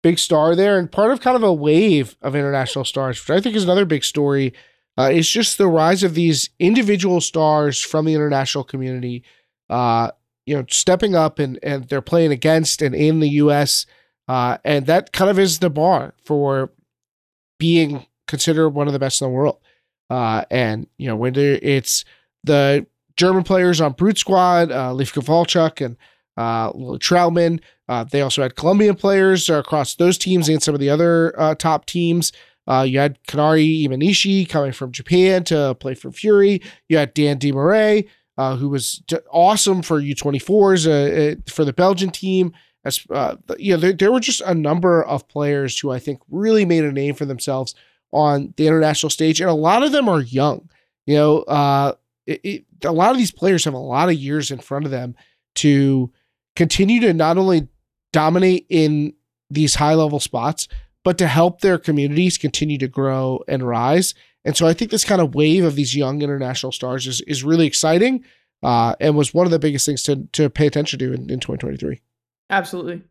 big star there and part of kind of a wave of international stars, which I think is another big story Uh, it's just the rise of these individual stars from the international community, uh, you know, stepping up and and they're playing against and in the U.S. Uh, and that kind of is the bar for being considered one of the best in the world. Uh, and you know, when it's the German players on Brute Squad, uh, Leif and uh, Trautman. Uh, they also had Colombian players across those teams and some of the other uh, top teams. Uh, you had Kanari Imanishi coming from Japan to play for Fury. You had Dan Desmarais, uh, who was awesome for U24s uh, uh, for the Belgian team. As uh, you know, there, there were just a number of players who I think really made a name for themselves on the international stage, and a lot of them are young. You know, uh, it, it, a lot of these players have a lot of years in front of them to continue to not only dominate in these high level spots, but to help their communities continue to grow and rise. And so I think this kind of wave of these young international stars is, is really exciting uh, and was one of the biggest things to, to pay attention to in, in 2023. Absolutely.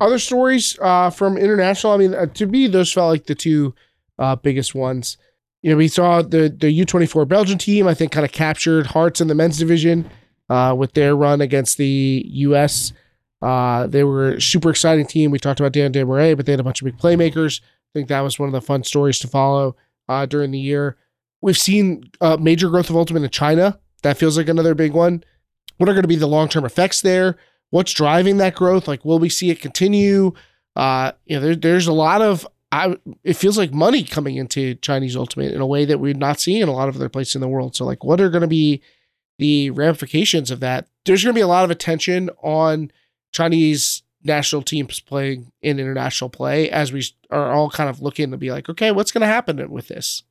Other stories uh, from international, I mean, uh, to me, those felt like the two uh, biggest ones. You know, we saw the, the U24 Belgian team, I think, kind of captured hearts in the men's division uh, with their run against the U.S. Uh, they were a super exciting team. We talked about Dan Desmarais, but they had a bunch of big playmakers. I think that was one of the fun stories to follow uh, during the year. We've seen uh, major growth of Ultimate in China. That feels like another big one. What are going to be the long term effects there? What's driving that growth? Like, will we see it continue? Uh, you know, there, there's a lot of I. It feels like money coming into Chinese Ultimate in a way that we're not seeing in a lot of other places in the world. So, like, what are going to be the ramifications of that? There's going to be a lot of attention on Chinese national teams playing in international play as we are all kind of looking to be like, okay, what's going to happen with this?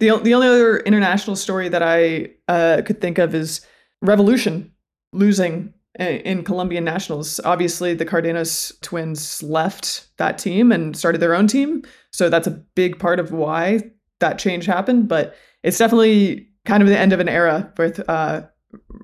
The, the only other international story that I uh, could think of is Revolution losing in Colombian nationals. Obviously, the Cardenas twins left that team and started their own team. So that's a big part of why that change happened. But it's definitely kind of the end of an era with uh,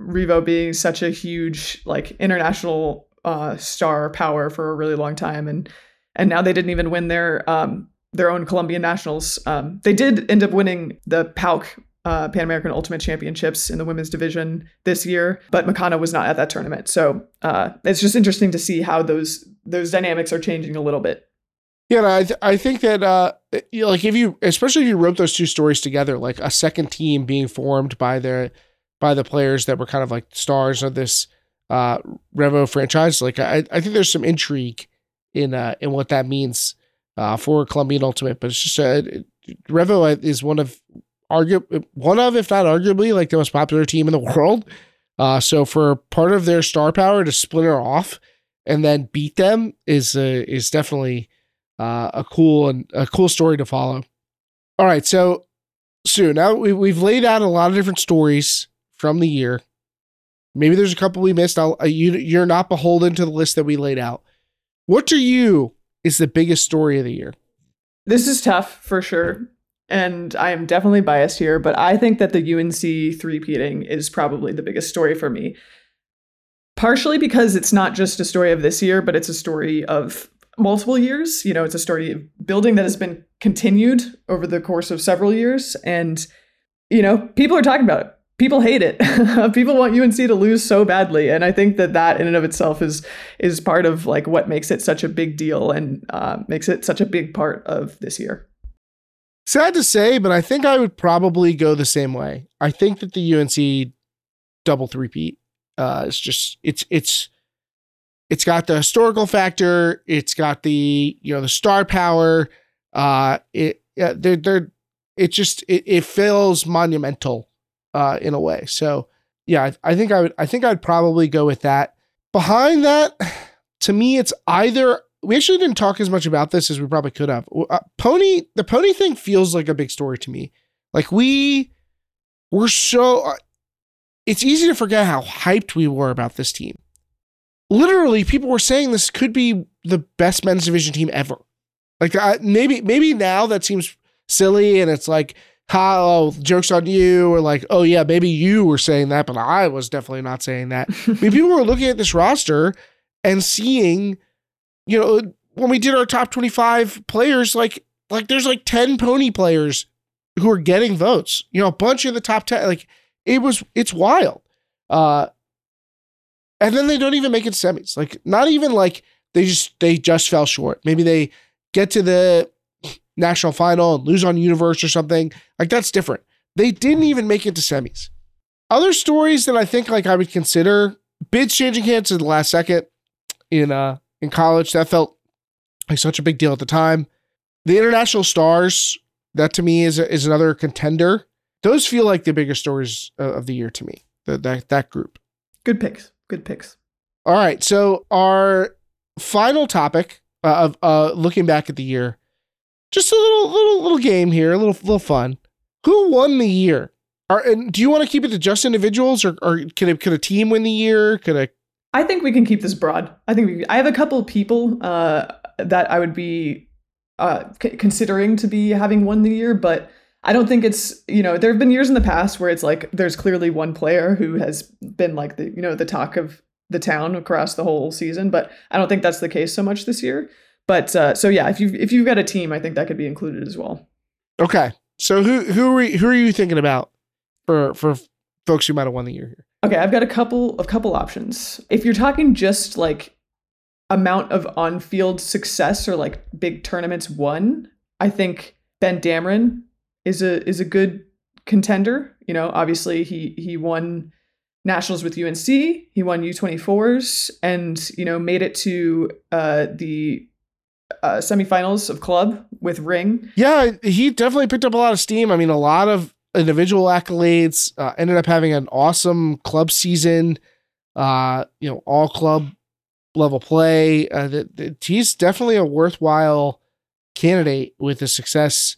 Revo being such a huge like international uh, star power for a really long time, and and now they didn't even win their um, their own Colombian nationals. Um, they did end up winning the PAUC uh, Pan American Ultimate Championships in the women's division this year, but Makana was not at that tournament. So uh, it's just interesting to see how those those dynamics are changing a little bit. Yeah, I th- I think that uh, like if you especially if you wrote those two stories together, like a second team being formed by the by the players that were kind of like stars of this uh, Revo franchise. Like I, I think there's some intrigue in uh, in what that means uh, for Colombian Ultimate, but it's just uh, Revo is one of argu- one of if not arguably like the most popular team in the world. Uh, so for part of their star power to splinter off and then beat them is uh, is definitely uh, a cool and a cool story to follow. All right, so Soo, now we, we've laid out a lot of different stories from the year. Maybe there's a couple we missed. I'll, uh, you, you're not beholden to the list that we laid out. What to you is the biggest story of the year? This is tough for sure. And I am definitely biased here, but I think that the UNC three-peating is probably the biggest story for me. Partially because it's not just a story of this year, but it's a story of multiple years. You know, it's a story of building that has been continued over the course of several years. And, you know, people are talking about it people hate it. people want UNC to lose so badly, and I think that that in and of itself is is part of like what makes it such a big deal and uh, makes it such a big part of this year. Sad to say, but I think I would probably go the same way. I think that the UNC double three-peat uh, is just it's it's it's got the historical factor. It's got the you know the star power. Uh, it yeah, they're they're it just it, it feels monumental uh, in a way. So yeah, I, I think I would I think I'd probably go with that. Behind that, to me, it's either we actually didn't talk as much about this as we probably could have. Uh, pony, the pony thing feels like a big story to me. Like we were so. Uh, it's easy to forget how hyped we were about this team. Literally, people were saying this could be the best men's division team ever. Like uh, maybe maybe now that seems silly, and it's like how oh, jokes on you or like oh yeah maybe you were saying that but i was definitely not saying that i mean people were looking at this roster and seeing you know when we did our top 25 players like like there's like 10 pony players who are getting votes. You know, a bunch of the top 10 like it was it's wild. Uh and then they don't even make it semis. Like not even like they just they just fell short. Maybe they get to the national final and lose on universe or something. Like that's different. They didn't even make it to semis. Other stories that I think like I would consider bids changing hands at the last second in uh in college. That felt like such a big deal at the time. The international stars, that to me is is another contender. Those feel like the biggest stories of the year to me. The, that that group. Good picks. Good picks. All right. So our final topic uh, of uh, looking back at the year, just a little little little game here, a little little fun. Who won the year? Are, and do you want to keep it to just individuals, or, or could a, could a team win the year? Could a I think we can keep this broad. I think we, I have a couple people uh, that I would be uh, c- considering to be having won the year, but I don't think it's you know there have been years in the past where it's like there's clearly one player who has been like the you know the talk of the town across the whole season, but I don't think that's the case so much this year. But uh, so yeah, if you if you've got a team, I think that could be included as well. Okay, so who who are you, who are you thinking about for for folks who might have won the year here? Okay, I've got a couple of couple options. If you're talking just like amount of on-field success or like big tournaments won, I think Ben Dameron is a is a good contender. You know, obviously he he won nationals with UNC, he won U24s, and you know made it to uh, the uh, semifinals of club with Ring. Yeah, he definitely picked up a lot of steam. I mean, a lot of individual accolades. Uh, ended up having an awesome club season. Uh, you know, all club level play. Uh, the, the, he's definitely a worthwhile candidate with the success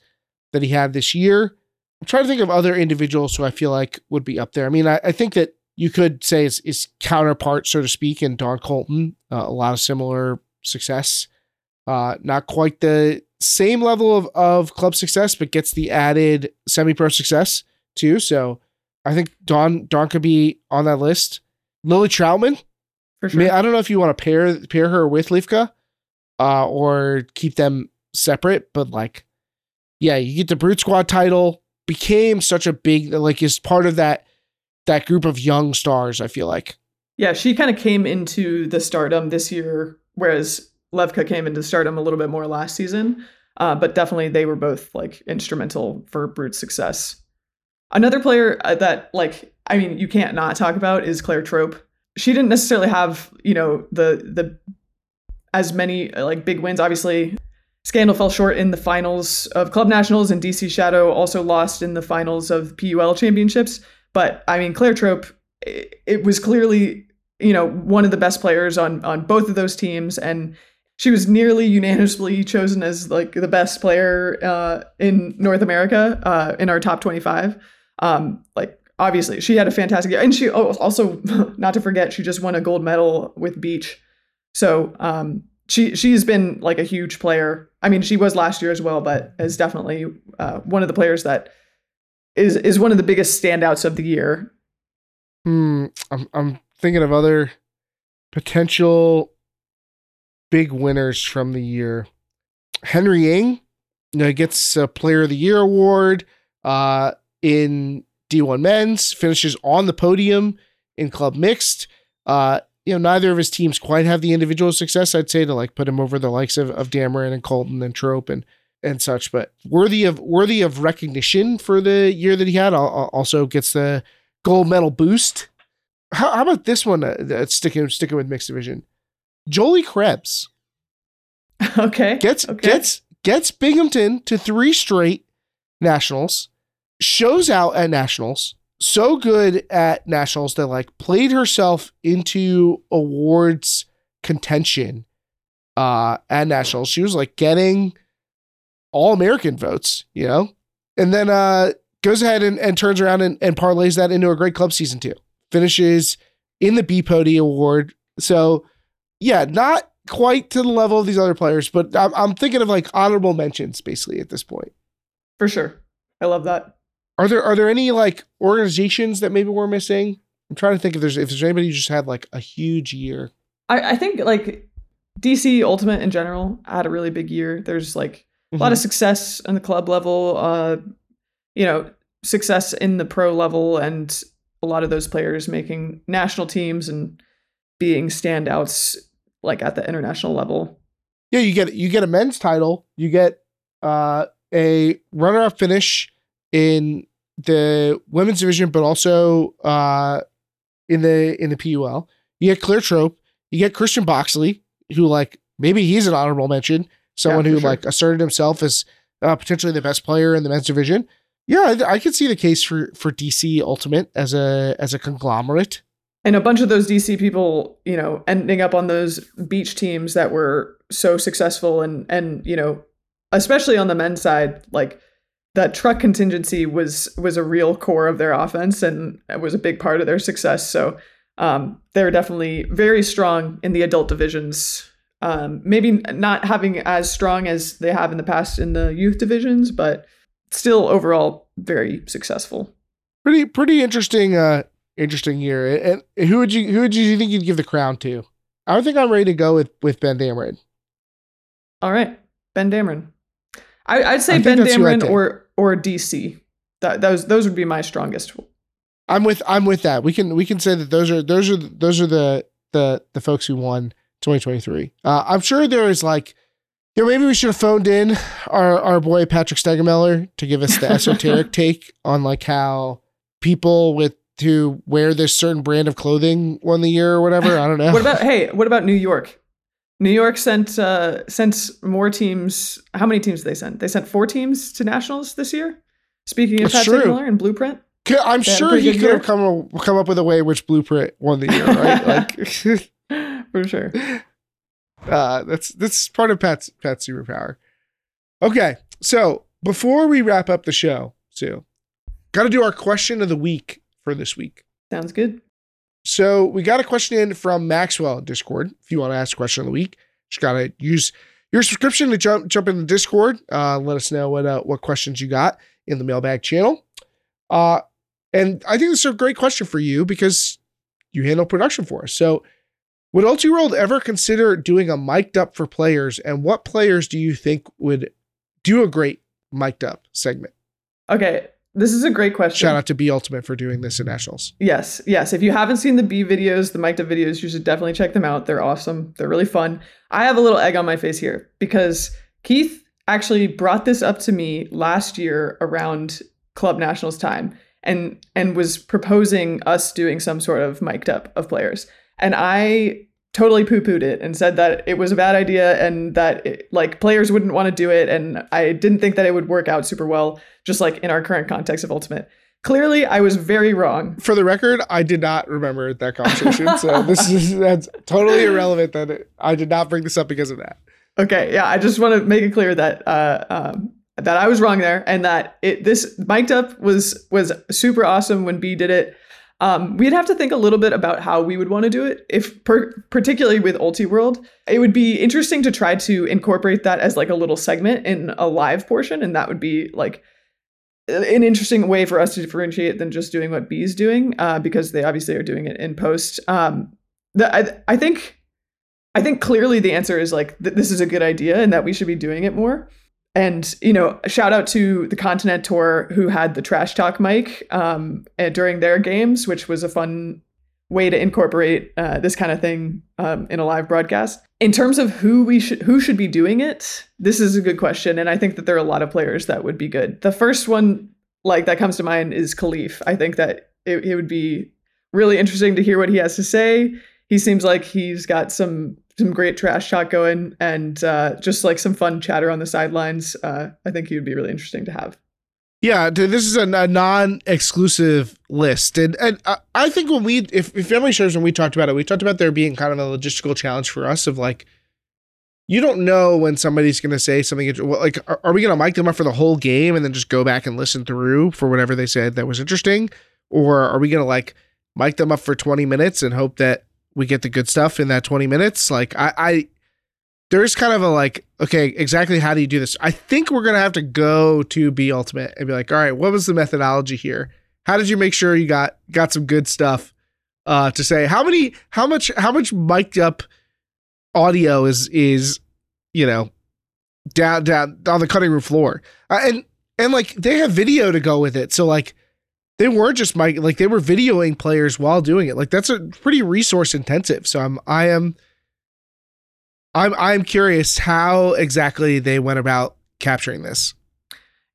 that he had this year. I'm trying to think of other individuals who I feel like would be up there. I mean, I, I think that you could say is, is counterpart, so to speak, in Dawn Culton. Uh, a lot of similar success. Uh, not quite the same level of, of club success, but gets the added semi pro success too. So I think Don Don could be on that list. Lily Troutman. For sure. I, mean, I don't know if you want to pair pair her with Levka, uh, or keep them separate, but like, yeah, you get the Brute Squad title. Became such a big like is part of that that group of young stars. I feel like. Yeah, she kind of came into the stardom this year, whereas Levka came into stardom a little bit more last season. Uh, but definitely they were both like instrumental for Brute's success. Another player uh, that like I mean you can't not talk about is Claire Trop. She didn't necessarily have you know the the as many uh, like big wins. Obviously, Scandal fell short in the finals of Club Nationals, and DC Shadow also lost in the finals of PUL championships. But I mean Claire Trop, it, it was clearly you know one of the best players on on both of those teams and she was nearly unanimously chosen as like the best player uh, in North America uh, in our top 25. Um, like obviously she had a fantastic year, and she also not to forget she just won a gold medal with beach. So um, she she's been like a huge player. I mean, she was last year as well, but is definitely uh, one of the players that is is one of the biggest standouts of the year. Hmm, I'm I'm thinking of other potential big winners from the year. Henry Ing, you know, gets a Player of the Year award uh, in D1 Men's, finishes on the podium in Club Mixed. Uh, you know, neither of his teams quite have the individual success, I'd say, to like put him over the likes of, of Dameron and Culton and Trop and and such, but worthy of worthy of recognition for the year that he had. Also gets the gold medal boost. How, how about this one? Uh, sticking sticking with mixed division. Jolie Krebs. Okay. Gets okay. gets gets Binghamton to three straight nationals. Shows out at nationals. So good at nationals that like played herself into awards contention uh at nationals. She was like getting all American votes, you know? And then uh goes ahead and, and turns around and, and parlays that into a great club season too. Finishes in the B Pody award. So yeah, not quite to the level of these other players, but I'm, I'm thinking of like honorable mentions basically at this point. For sure. I love that. Are there are there any like organizations that maybe we're missing? I'm trying to think if there's if there's anybody who just had like a huge year. I, I think like DC Ultimate in general had a really big year. There's like a mm-hmm. lot of success on the club level. Uh, you know, success in the pro level and a lot of those players making national teams and being standouts like at the international level. Yeah, you get you get a men's title, you get uh, a runner-up finish in the women's division, but also uh, in the in the PUL. You get Claire Trop, you get Christian Boxley, who like maybe he's an honorable mention, someone Yeah, who sure. like asserted himself as uh, potentially the best player in the men's division. Yeah, I, I could see the case for for DC Ultimate as a as a conglomerate. And a bunch of those DC people, you know, ending up on those beach teams that were so successful and and you know, especially on the men's side, like that truck contingency was was a real core of their offense and was a big part of their success. So um, they're definitely very strong in the adult divisions. Um, maybe not having as strong as they have in the past in the youth divisions, but still overall very successful. Pretty pretty interesting uh interesting year. And who would you who would you think you'd give the crown to? I think I'm ready to go with with Ben Dameron. All right, Ben Dameron. I, I'd say I Ben Dameron or or DC. That those those would be my strongest. I'm with I'm with that. We can we can say that those are those are those are the the the folks who won 2023. Uh, I'm sure there is like you know maybe we should have phoned in our our boy Patrick Stegemoeller to give us the esoteric take on like how people with who wear this certain brand of clothing won the year or whatever. I don't know. What about hey? What about New York? New York sent uh, sent more teams. How many teams did they send? They sent four teams to nationals this year. Speaking of That's Patrick true. Miller and Blueprint, I'm They had a sure he could year. have come come up with a way which Blueprint won the year, right? like for sure. uh, that's that's part of Pat's Pat's superpower. Okay, so before we wrap up the show, Soo, got to do our question of the week for this week. Sounds good. So we got a question in from Maxwell Discord. If you want to ask a question of the week, just gotta use your subscription to jump jump in the Discord. Uh, let us know what uh, what questions you got in the mailbag channel. Uh, and I think this is a great question for you because you handle production for us. So, would Ultiworld ever consider doing a mic'd up for players? And what players do you think would do a great mic'd up segment? Okay, this is a great question. Shout out to B Ultimate for doing this at Nationals. Yes, yes. If you haven't seen the B videos, the mic'd up videos, you should definitely check them out. They're awesome. They're really fun. I have a little egg on my face here because Keith actually brought this up to me last year around Club Nationals time and and was proposing us doing some sort of mic'd up of players. And I totally poo-pooed it and said that it was a bad idea and that it, like players wouldn't want to do it and I didn't think that it would work out super well just like in our current context of Ultimate. Clearly, I was very wrong. for the record, I did not remember that conversation. so this is that's totally irrelevant that it, I did not bring this up because of that. Okay, yeah, I just want to make it clear that uh, um, that I was wrong there, and that it this mic'd up was was super awesome when B did it. Um, we'd have to think a little bit about how we would want to do it. If per- particularly with Ultiworld, it would be interesting to try to incorporate that as like a little segment in a live portion, and that would be like an interesting way for us to differentiate than just doing what B's doing, uh, because they obviously are doing it in post. Um, the, I, I think I think clearly the answer is like th- this is a good idea and that we should be doing it more. And you know, shout out to the Continent Tour who had the trash talk mic um, during their games, which was a fun way to incorporate uh, this kind of thing um, in a live broadcast. In terms of who we should who should be doing it, this is a good question, and I think that there are a lot of players that would be good. The first one, like that comes to mind, is Khalif. I think that it, it would be really interesting to hear what he has to say he seems like he's got some some great trash talk going and uh, just like some fun chatter on the sidelines. Uh, I think he would be really interesting to have. Yeah, th- this is a, a non-exclusive list, and and I, I think when we, if, if family shares, when we talked about it, we talked about there being kind of a logistical challenge for us of like, you don't know when somebody's going to say something. Like, are, are we going to mic them up for the whole game and then just go back and listen through for whatever they said that was interesting, or are we going to like mic them up for twenty minutes and hope that we get the good stuff in that twenty minutes? Like, I, I there is kind of a like, okay, exactly how do you do this? I think we're gonna have to go to be Ultimate and be like, all right, what was the methodology here? How did you make sure you got got some good stuff uh, to say? How many, how much, how much mic'd up audio is is you know down down on the cutting room floor? Uh, and and like they have video to go with it. So like they weren't just mic like they were videoing players while doing it. Like that's a pretty resource intensive. So I'm I am I'm I'm curious how exactly they went about capturing this.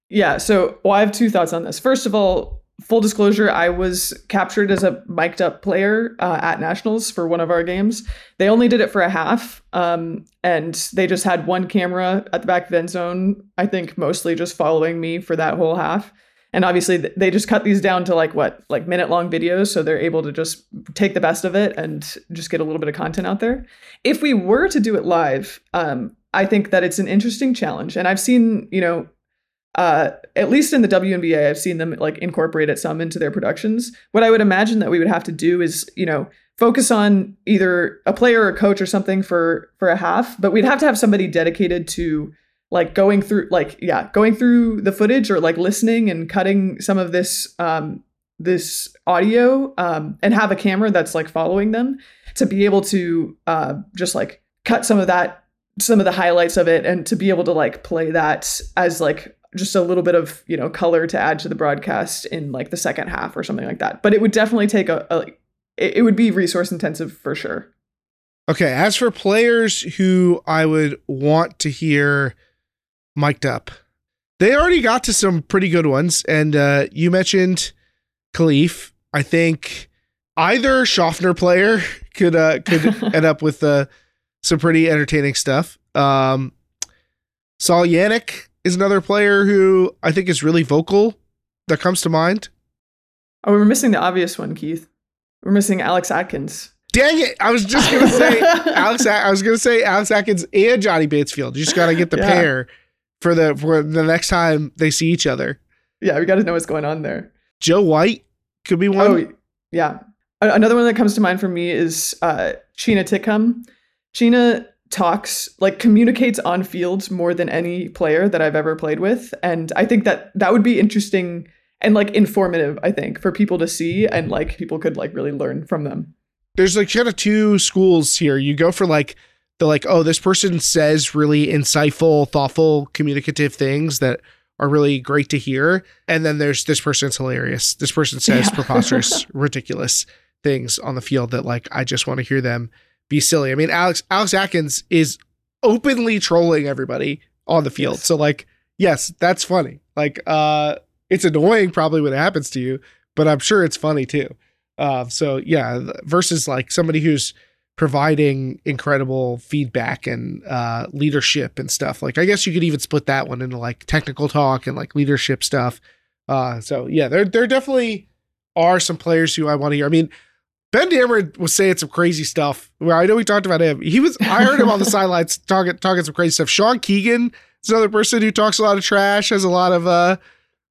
Yeah, so well, I have two thoughts on this. First of all, full disclosure, I was captured as a mic'd up player uh, at Nationals for one of our games. They only did it for a half, um, and they just had one camera at the back of the end zone. I think mostly just following me for that whole half. And obviously, they just cut these down to like what, like minute long videos, so they're able to just take the best of it and just get a little bit of content out there. If we were to do it live, um, I think that it's an interesting challenge, and I've seen, you know, uh, at least in the WNBA, I've seen them like incorporate it some into their productions. What I would imagine that we would have to do is, you know, focus on either a player or a coach or something for for a half, but we'd have to have somebody dedicated to like going through like yeah, going through the footage or like listening and cutting some of this um this audio um and have a camera that's like following them to be able to uh just like cut some of that some of the highlights of it and to be able to like play that as like just a little bit of you know color to add to the broadcast in like the second half or something like that. But it would definitely take a, a it, it would be resource intensive for sure. Okay, as for players who I would want to hear mic'd up, they already got to some pretty good ones, and uh, you mentioned Khalif. I think either Schaffner player could uh, could end up with uh, some pretty entertaining stuff. Um, Sol Yanuck is another player who I think is really vocal that comes to mind. Oh, we're missing the obvious one, Keith. We're missing Alex Atkins. Dang it! I was just gonna say Alex. I was gonna say Alex Atkins and Johnny Bates-Field. You just gotta get the yeah. pair for the for the next time they see each other. Yeah, we got to know what's going on there. Joe White could be one. Oh, yeah. Another one that comes to mind for me is uh, Sheena Titcomb. Sheena talks like communicates on fields more than any player that I've ever played with and I think that that would be interesting and like informative I think for people to see and like people could like really learn from them. There's like kind of two schools here. You go for like the like oh this person says really insightful, thoughtful, communicative things that are really great to hear and then there's this person's hilarious. This person says yeah. preposterous, ridiculous things on the field that like I just want to hear them be silly. I mean, Alex Alex Atkins is openly trolling everybody on the field. So like, yes, that's funny. Like, uh, it's annoying probably when it happens to you, but I'm sure it's funny too. Uh, so yeah, versus like somebody who's providing incredible feedback and uh, leadership and stuff. Like, I guess you could even split that one into like technical talk and like leadership stuff. Uh, so yeah, there there definitely are some players who I want to hear. I mean, Ben Dameron was saying some crazy stuff. Where I know we talked about him. He was. I heard him on the sidelines talking talking some crazy stuff. Sean Keegan is another person who talks a lot of trash, has a lot of uh,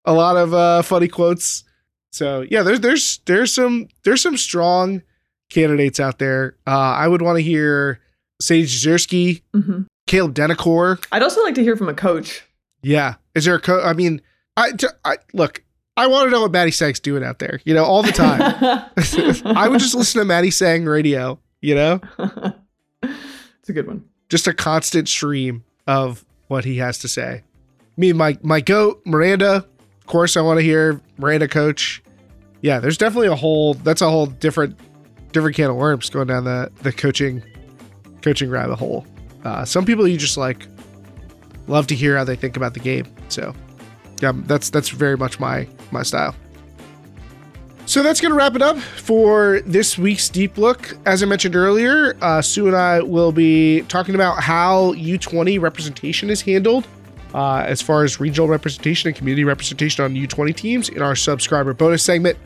a lot of uh, funny quotes. So yeah, there's there's there's some there's some strong candidates out there. Uh, I would want to hear Sage Zersky, mm-hmm. Caleb Denacor. I'd also like to hear from a coach. Yeah, is there a coach? I mean, I, I look. I want to know what Maddie Sang's doing out there, you know, all the time. I would just listen to Maddie Sang radio, you know? it's a good one. Just a constant stream of what he has to say. Me, my my goat, Miranda. Of course, I want to hear Miranda coach. Yeah, there's definitely a whole that's a whole different different can of worms going down the the coaching coaching rabbit hole. Uh, some people you just like love to hear how they think about the game. So yeah, that's that's very much my my style. So that's going to wrap it up for this week's Deep Look. As I mentioned earlier, uh, Soo and I will be talking about how U20 representation is handled uh, as far as regional representation and community representation on U20 teams in our subscriber bonus segment.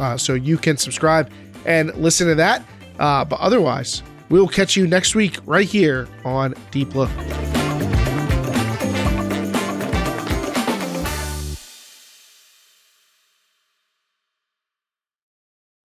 Uh, so you can subscribe and listen to that. Uh, but otherwise, we will catch you next week right here on Deep Look.